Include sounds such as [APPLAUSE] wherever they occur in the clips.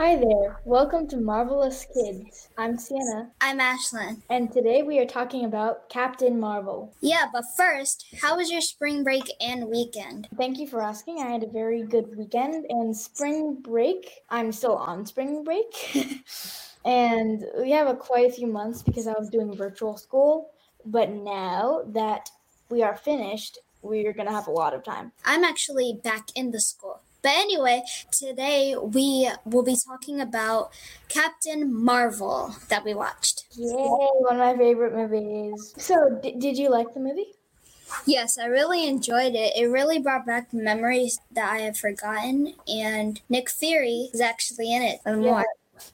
Hi there. Welcome to Marvelous Kids. I'm Sienna, I'm Ashlyn. and today we are talking about Captain Marvel. Yeah, but first, how was your spring break and weekend? Thank you for asking. I had a very good weekend and spring break. I'm still on spring break. [LAUGHS] and we have a, quite a few months because I was doing virtual school. But now that we are finished, we're going to have a lot of time. I'm actually back in the school. But anyway, today we will be talking about Captain Marvel that we watched. Yay, one of my favorite movies. So, d- did you like the movie? Yes, I really enjoyed it. It really brought back memories that I had forgotten, and Nick Fury is actually in it and more.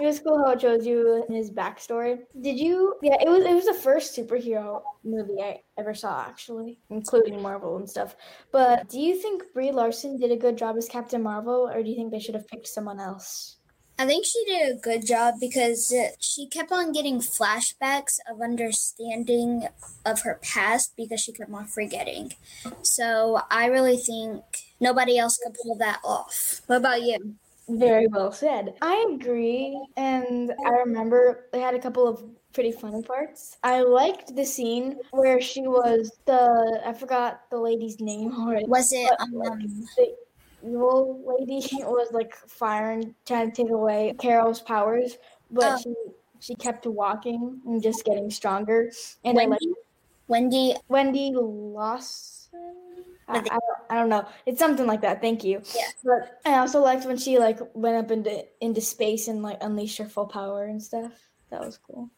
It was cool how it shows you his backstory. Did you? Yeah, it was. It was the first superhero movie I ever saw, actually, including Marvel and stuff. But do you think Brie Larson did a good job as Captain Marvel, or do you think they should have picked someone else? I think she did a good job because uh, she kept on getting flashbacks of understanding of her past because she kept on forgetting. So I really think nobody else could pull that off. What about you? Very well said. I agree, and I remember they had a couple of pretty funny parts. I liked the scene where she was the I forgot the lady's name already. Was it But, like, um the evil lady [LAUGHS] was like firing, trying to take away Carol's powers, but Oh. she she kept walking and just getting stronger. And I like Wendy? Wendy Wendy Lawson. I, I, don't, I don't know. It's something like that. Thank you. Yeah. But I also liked when she like went up into into space and like unleashed her full power and stuff. That was cool.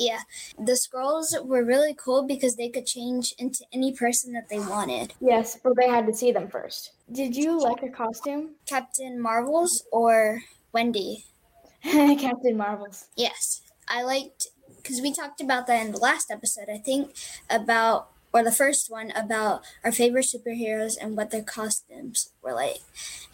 Yeah. The Skrulls were really cool because they could change into any person that they wanted. Yes, but they had to see them first. Did you like her costume? Captain Marvel's or Wendy? [LAUGHS] Captain Marvel's. Yes, I liked because we talked about that in the last episode. I think about or the first one about our favorite superheroes and what their costumes were like,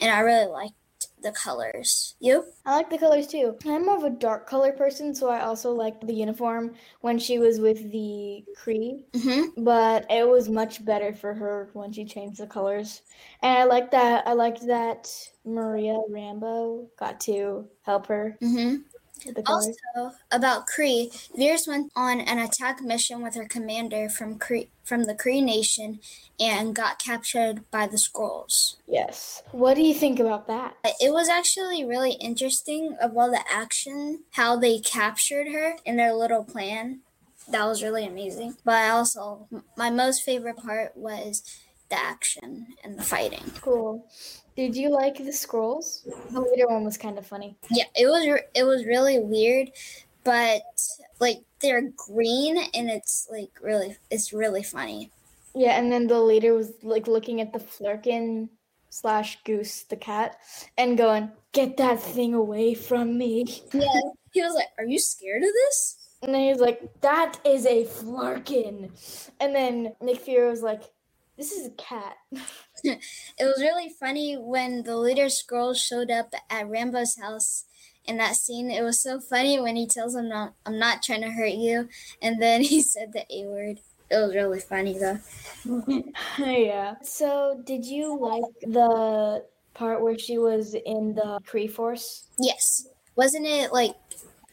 and I really liked the colors. You? I like the colors too. I'm more of a dark color person, so I also liked the uniform when she was with the Kree. Mm-hmm. But it was much better for her when she changed the colors. And I like that. I liked that Maria Rambeau got to help her Mm-hmm. With the colors. Also, about Kree, Vers went on an attack mission with her commander from Kree, from the Kree Nation and got captured by the Skrulls. yes. What do you think about that? It was actually really interesting of all the action, how they captured her in their little plan. That was really amazing. But I also, my most favorite part was the action and the fighting. Cool. Did you like the Skrulls? The later one was kind of funny. Yeah, it was re- it was really weird, but like they're green and it's like really it's really funny. Yeah, and then the leader was like looking at the flerken slash goose, the cat, and going, "Get that thing away from me!" Yeah, he was like, "Are you scared of this?" And then he was like, "That is a flerken," and then Nick Fury was like, "This is a cat." [LAUGHS] It was really funny when the leader Skrulls showed up at Rambeau's house in that scene. It was so funny when he tells him, no, I'm not trying to hurt you. And then [LAUGHS] he said the A word. It was really funny though. [LAUGHS] yeah. So, did you like the part where she was in the Kree Force? Yes. Wasn't it like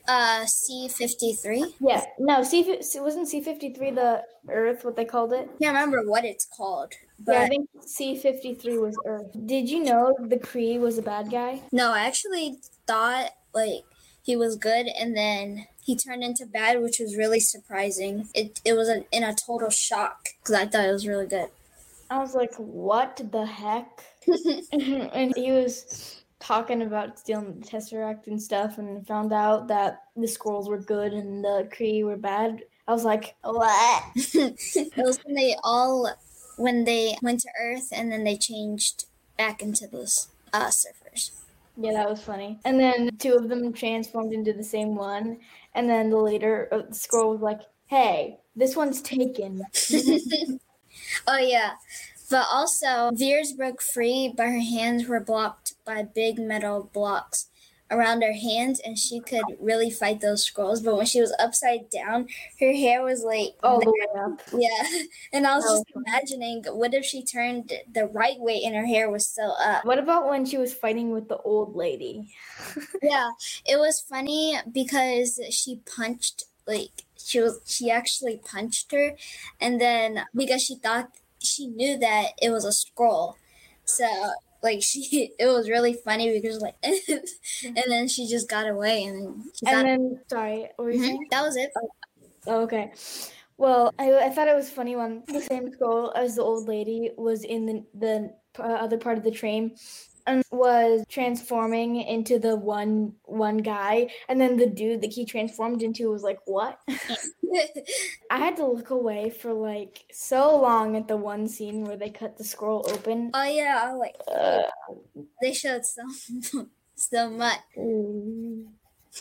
uh C53? Yeah. No, C wasn't C fifty three the Earth what they called it. Can't remember what it's called. But yeah, I think C fifty three was Earth. Did you know the Kree was a bad guy? no, I actually thought like he was good and then he turned into bad, which was really surprising. It it was a, in a total shock because I thought it was really good. I was like, what the heck? [LAUGHS] [LAUGHS] and he was talking about stealing the Tesseract and stuff and found out that the Skrulls were good and the Kree were bad. I was like, what? [LAUGHS] it was when they all when they went to Earth and then they changed back into those uh, surfers. Yeah, that was funny. And then two of them transformed into the same one. And then the leader of the Skrull was like, hey, this one's taken. [LAUGHS] Oh yeah, but also Vers broke free, but her hands were blocked by big metal blocks around her hands and she could really fight those Skrulls. But when she was upside down, her hair was like all the way up. Yeah. [LAUGHS] And I was was just imagining what if she turned the right way and her hair was still up? What about when she was fighting with the old lady? [LAUGHS] Yeah. It was funny because she punched like she was she actually punched her and then because she thought she knew that it was a Skrull. So like she [LAUGHS] it was really funny because like [LAUGHS] and then she just got away and then And then, sorry, what were you Mhm. saying? that was it. Oh, okay. Well, I, I thought it was funny when the same Skrull as the old lady was in the, the uh, other part of the train was transforming into the one one guy and then the dude that he transformed into was like what? [LAUGHS] I had to look away for like so long at the one scene where they cut the Skrull open. Oh yeah, I like uh, they showed so [LAUGHS] so much. mm,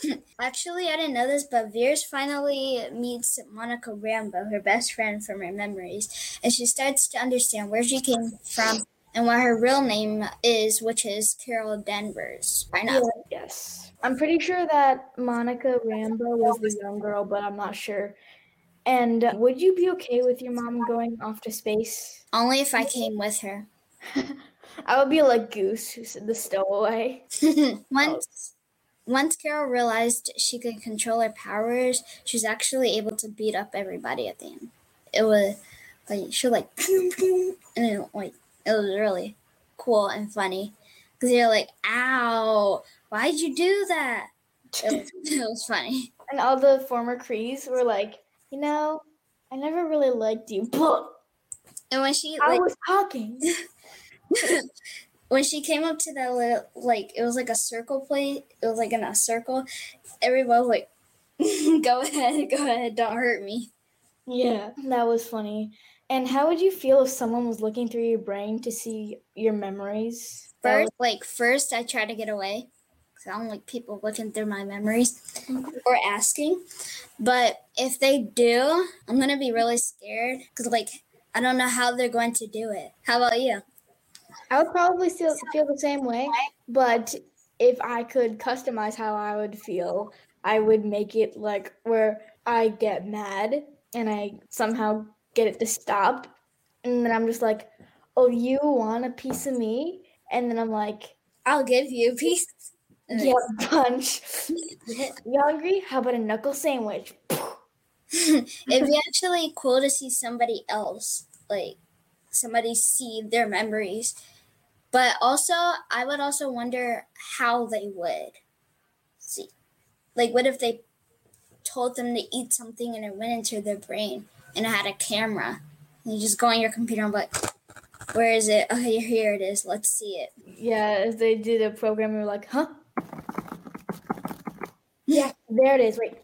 [LAUGHS] Actually, I didn't know this, but Vers finally meets Monica Rambeau, her best friend from her memories, and she starts to understand where she came from and what her real name is, which is Carol Danvers. Right now, yes i'm pretty sure that Monica Rambeau was the young girl but i'm not sure and would you be okay with your mom going off to space only if I came with her. [LAUGHS] I would be like Goose, who said the stowaway. [LAUGHS] once, once Carol realized she could control her powers, she was actually able to beat up everybody at the end. It was like she was like, [LAUGHS] and then like it was really cool and funny because you're like, "Ow, why'd you do that?" It was, [LAUGHS] it was funny. And all the former Krees were like, you know, I never really liked you, but And when she I like was talking. [LAUGHS] [LAUGHS] when she came up to that little like it was like a circle plate. It was like in a circle. Everybody was like, "Go ahead, go ahead, don't hurt me." Yeah, that was funny. And how would you feel if someone was looking through your brain to see your memories? First, like first, I try to get away because I don't like people looking through my memories or asking. But if they do, I'm gonna be really scared because like I don't know how they're going to do it. How about you? I would probably still feel the same way, but if I could customize how I would feel, I would make it like where I get mad and I somehow get it to stop. And then I'm just like, oh, you want a piece of me? And then I'm like, I'll give you a piece. [LAUGHS] Yeah, punch. [LAUGHS] You hungry? How about a knuckle sandwich? [LAUGHS] It'd be actually cool to see somebody else, like somebody see their memories. But also, I would also wonder how they would see. Like, what if they told them to eat something and it went into their brain and it had a camera? And you just go on your computer and be like, where is it? Okay, here it is. Let's see it. Yeah, if they did a program, you're like, huh? Yeah, there it is. Wait.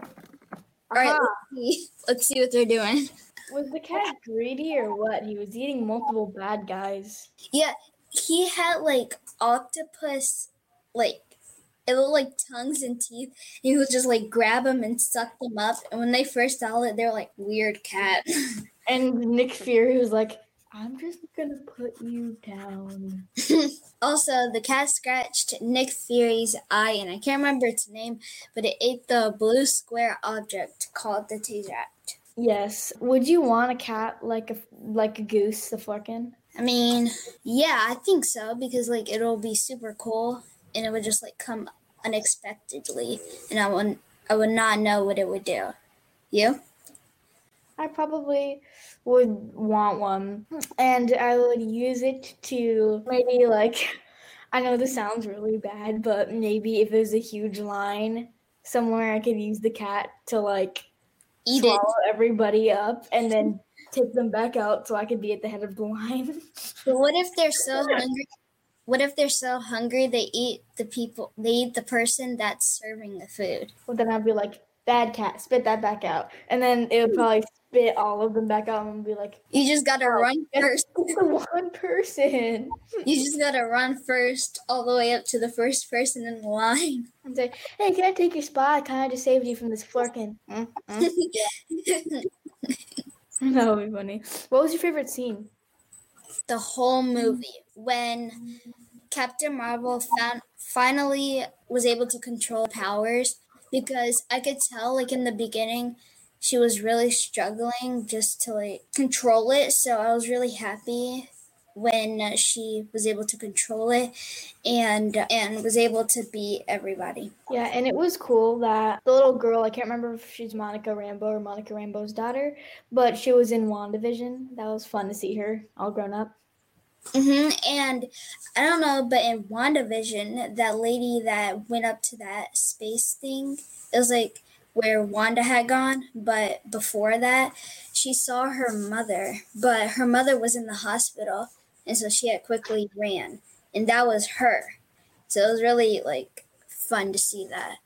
All right, let's see. [LAUGHS] Let's see what they're doing. Was the cat greedy or what? He was eating multiple bad guys. Yeah, he had like octopus, like it looked like tongues and teeth. He would just like grab them and suck them up. And when they first saw it, they were like weird cat. [LAUGHS] And Nick Fury was like, I'm just gonna put you down. [LAUGHS] also, the cat scratched Nick Fury's eye, and I can't remember its name, but it ate the blue square object called the Tesseract. Yes. Would you want a cat like a like a goose, the flerken? I mean, yeah, I think so because like it'll be super cool, and it would just like come unexpectedly, and I would I would not know what it would do. You? I probably would want one, and I would use it to maybe like. [LAUGHS] I know this sounds really bad, but maybe if there's a huge line somewhere, I could use the cat to like Eat it. everybody up and then [LAUGHS] take them back out so I could be at the head of the line. [LAUGHS] But what if they're so hungry? What if they're so hungry they eat the people? They eat the person that's serving the food. well, then I'd be like, bad cat, spit that back out. And then it would probably spit all of them back out and be like, You just gotta run first. [LAUGHS] one person. [LAUGHS] You just gotta run first, all the way up to the first person in the line. [LAUGHS] And say, hey, can I take your spot? I kind of just saved you from this flerken. Mm, mm. that would be funny. What was your favorite scene? The whole mm-hmm. movie when Captain Marvel found finally was able to control powers because I could tell like in the beginning she was really struggling just to like control it. So I was really happy when she was able to control it and and was able to beat everybody. Yeah, and it was cool that the little girl, I can't remember if she's Monica Rambeau or Monica Rambeau's daughter, but she was in WandaVision. That was fun to see her all grown up. Hmm And I don't know, but in WandaVision, that lady that went up to that space thing, it was like where Wanda had gone, but before that, she saw her mother, but her mother was in the hospital, and so she had quickly ran, and that was her. So it was really like fun to see that.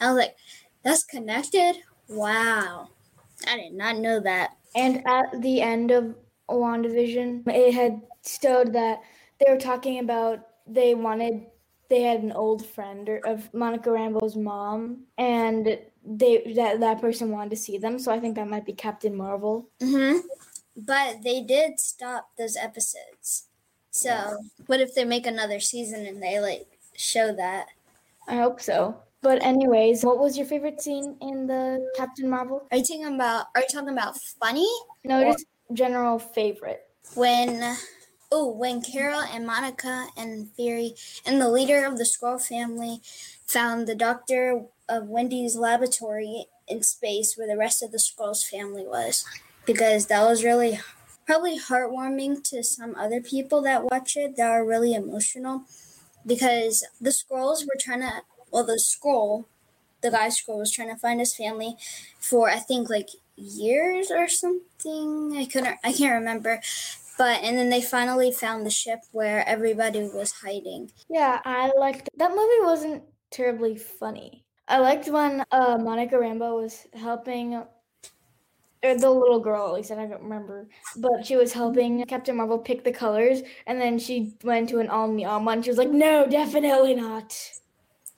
I was like, that's connected? Wow. I did not know that. And at the end of WandaVision, it had showed that they were talking about they wanted they had an old friend or, of Monica Rambeau's mom, and they that that person wanted to see them. So I think that might be Captain Marvel. hmm But they did stop those episodes. So what if they make another season and they like show that? I hope so. But anyways, what was your favorite scene in the Captain Marvel? Are you talking about? Are you talking about funny? No, just general favorite. when oh when Carol and Monica and Fury and the leader of the Skrull family found the doctor of Wendy's laboratory in space where the rest of the Skrulls family was because that was really probably heartwarming to some other people that watch it that are really emotional because the Skrulls were trying to well the Skrull the guy Skrull was trying to find his family for I think like years or something. I couldn't I can't remember. But and then they finally found the ship where everybody was hiding. Yeah, I liked that movie. wasn't terribly funny. I liked when uh, Monica Rambeau was helping, or the little girl at least. I don't remember, but she was helping Captain Marvel pick the colors, and then she went to an Omni Alma, and she was like, "No, definitely not."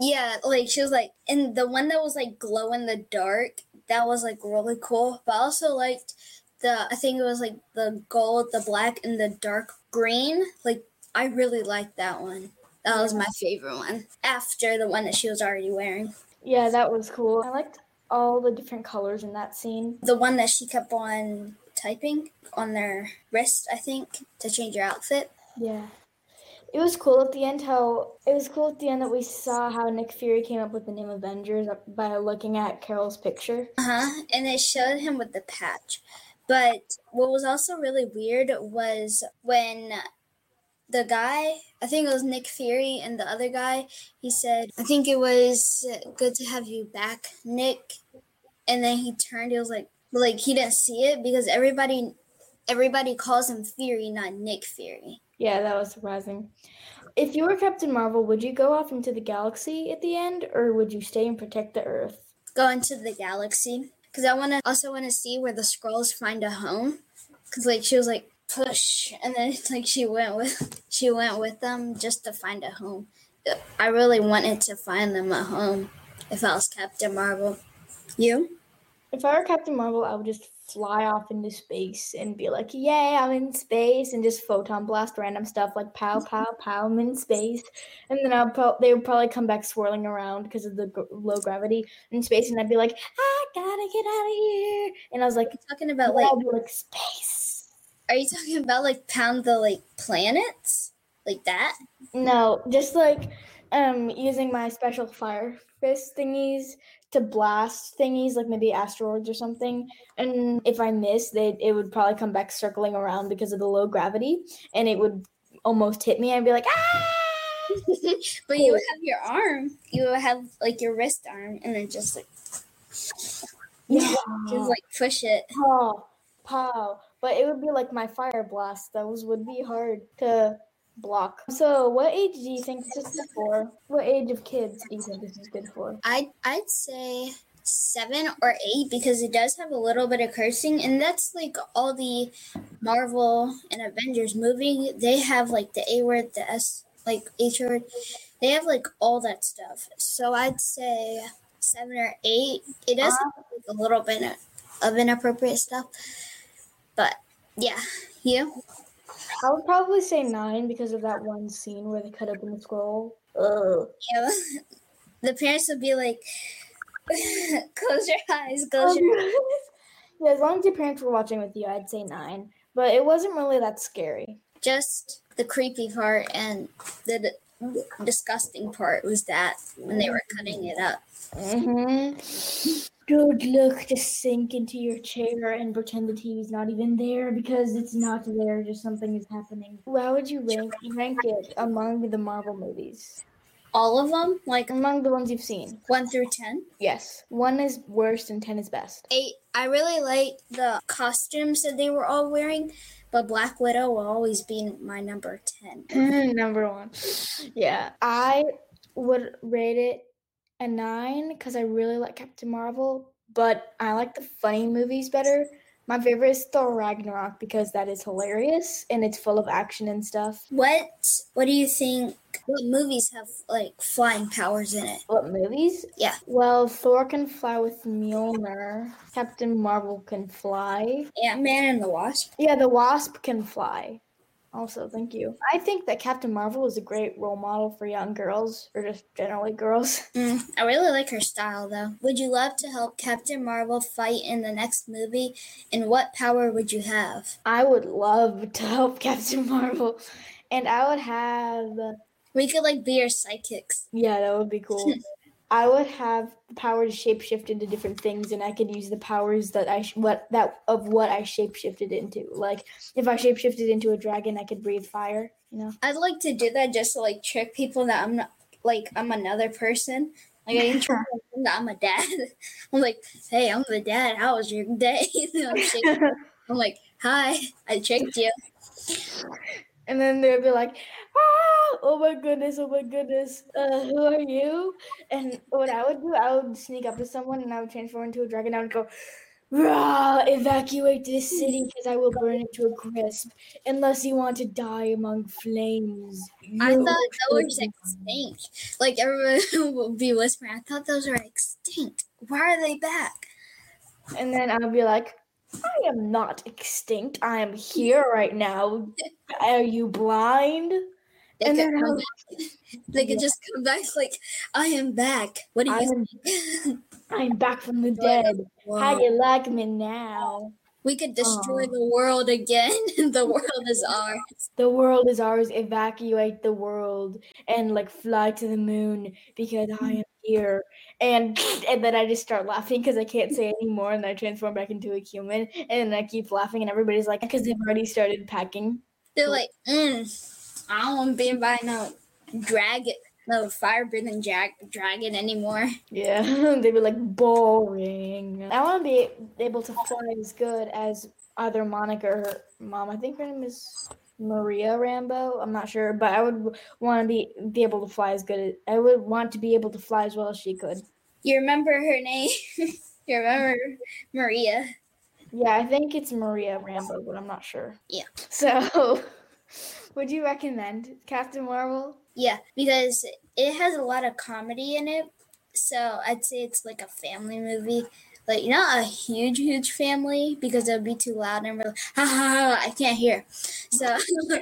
Yeah, like she was like and the one that was like glow in the dark, that was like really cool. But I also liked the I think it was like the gold, the black, and the dark green. Like I really liked that one. That was my favorite one. After the one that she was already wearing. Yeah, that was cool. I liked all the different colors in that scene. The one that she kept on typing on their wrist, I think, to change her outfit. Yeah. It was cool at the end how it was cool at the end that we saw how Nick Fury came up with the name Avengers by looking at Carol's picture. Uh huh. And they showed him with the patch. But what was also really weird was when the guy, I think it was Nick Fury, and the other guy, he said, I think it was good to have you back, Nick. And then he turned, he was like, like he didn't see it because everybody, everybody calls him Fury, not Nick Fury. Yeah, that was surprising. If you were Captain Marvel, would you go off into the galaxy at the end, or would you stay and protect the Earth? Go into the galaxy because I want to also want to see where the Skrulls find a home. Because like she was like push, and then it's [LAUGHS] like she went with she went with them just to find a home. I really wanted to find them a home if I was Captain Marvel. You? If I were Captain Marvel, I would just fly off into space and be like, "Yay, I'm in space!" and just photon blast random stuff like "pow, pow, [LAUGHS] pow." I'm in space, and then I'll pro- they would probably come back swirling around because of the g- low gravity in space, and I'd be like, "I gotta get out of here!" And I was like, Talking about like, like space. are you talking about like pound the like planets like that? No, just like um using my special fire fist thingies to blast thingies, like maybe asteroids or something. And if I miss, they it would probably come back circling around because of the low gravity, and it would almost hit me. I'd be like, ah! [LAUGHS] but you would have your arm. You would have like your wrist arm, and then just like Yeah, just like push it. pow, pow. But it would be like my fire blast. Those would be hard to block. So, what age do you think this is for? What age of kids do you think this is good for? I'd I'd say seven or eight because it does have a little bit of cursing, and that's like all the Marvel and Avengers movie. They have like the A word, the S, like H word. They have like all that stuff. So I'd say seven or eight. It does have like, a little bit of inappropriate stuff, but yeah, you. I would probably say nine because of that one scene where they cut open the Skrull. Ugh. Yeah, [LAUGHS] the parents would be like, [LAUGHS] "Close your eyes, close your." eyes. [LAUGHS] yeah, as long as your parents were watching with you, I'd say nine. But it wasn't really that scary. Just the creepy part and the disgusting part was that when they were cutting it up. Mm-hmm. Good look, just sink into your chair and pretend the TV's not even there because it's not there, just something is happening. How would you rank rank it among the Marvel movies? All of them, like Among the ones you've seen? one through ten. Yes. One is worst and ten is best. Eight. I really like the costumes that they were all wearing, but Black Widow will always be my number ten. [LAUGHS] Number one. Yeah. I would rate it a nine because I really like Captain Marvel, but I like the funny movies better. My favorite is Thor Ragnarok because that is hilarious and it's full of action and stuff. What What do you think? What movies have like flying powers in it? What movies? Yeah. Well, Thor can fly with Mjolnir. Captain Marvel can fly. Ant Man and the Wasp. Yeah, the Wasp can fly. Also, thank you. I think that Captain Marvel is a great role model for young girls, or just generally girls. [LAUGHS] Mm, I really like her style though. Would you love to help Captain Marvel fight in the next movie? And what power would you have? I would love to help [LAUGHS] Captain Marvel, and I would have. We could like be your sidekicks. Yeah, that would be cool. [LAUGHS] I would have the power to shapeshift into different things, and I could use the powers that I sh- what that of what I shapeshifted into. Like if I shapeshifted into a dragon, I could breathe fire. You know. I'd like to do that just to like trick people that I'm not like I'm another person. Like I can trick [LAUGHS] them that I'm a dad. [LAUGHS] I'm like, hey, I'm the dad. How was your day? [LAUGHS] I'm, shaking- I'm like, hi, I tricked you. And then they'd be like, ah, oh my goodness, oh my goodness, uh, who are you? And what I would do, I would sneak up to someone and I would transform into a dragon. I would go, Rah, evacuate this city because I will burn it to a crisp unless you want to die among flames. I thought those should extinct. Like everyone [LAUGHS] will be whispering, I thought those were extinct. Why are they back? And then I would be like, I am not extinct. I am here right now. [LAUGHS] Are you blind? They And then back. [LAUGHS] they could just come back like, I am back. What do I you am. [LAUGHS] I'm back from the dead. How Wow. you like me now? We could destroy the world again. [LAUGHS] the world is ours. The world is ours. Evacuate the world and like fly to the moon because I am here. And [SNIFFS] and then I just start laughing because I can't say anymore, and I transform back into a human. And I keep laughing, and everybody's like, because they've already started packing. They're like, mm, I don't want to be by no dragon, no fire breathing jag- dragon anymore. Yeah, [LAUGHS] they'd be like boring. I want to be able to fly as good as either Monica or her mom. I think her name is Maria Rambeau. I'm not sure, but I would want to be be able to fly as good. As, I would want to be able to fly as well as she could. You remember her name? [LAUGHS] you remember Maria? Yeah, I think it's Maria Rambeau, but I'm not sure. Yeah. So, [LAUGHS] would you recommend Captain Marvel? Yeah, because it has a lot of comedy in it. So I'd say it's like a family movie. Like not a huge, huge family because it would be too loud and really ha ha ha I can't hear. So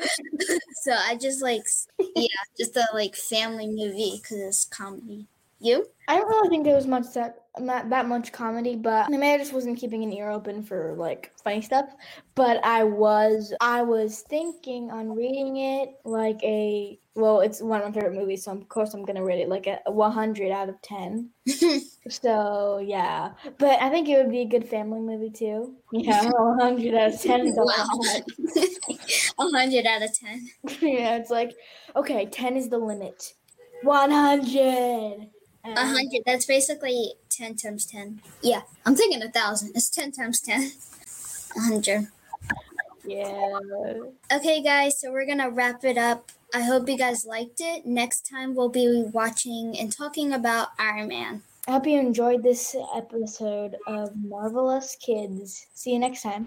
[LAUGHS] so I just like yeah, just a like family movie because it's comedy. You? I don't really think there was much that not that much comedy, but I mean, I just wasn't keeping an ear open for like funny stuff. But I was, I was thinking on reading it like a well, it's one of my favorite movies, so of course I'm gonna rate it like a 100 out of 10. [LAUGHS] So yeah, but I think it would be a good family movie too. Yeah, [LAUGHS] 100 out of 10 is a Wow. [LAUGHS] lot. Hundred out of ten. yeah, it's like okay, 10 is the limit. 100. A hundred. That's basically ten times ten. Yeah, I'm thinking a thousand. It's ten times ten. A hundred. Yeah. Okay, guys, so we're gonna wrap it up. I hope you guys liked it. Next time, we'll be watching and talking about Iron Man. I hope you enjoyed this episode of Marvelous Kids. See you next time.